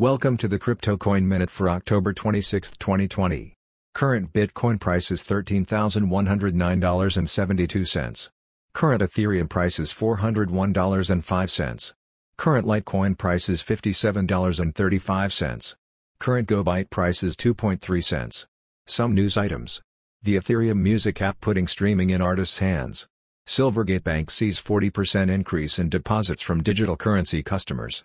Welcome to the Crypto Coin Minute for October 26, 2020. Current Bitcoin price is $13,109.72. Current Ethereum price is $401.05. Current Litecoin price is $57.35. Current GoByte price is 2.3 cents. Some news items. The Ethereum music app putting streaming in artists' hands. Silvergate Bank sees 40% increase in deposits from digital currency customers.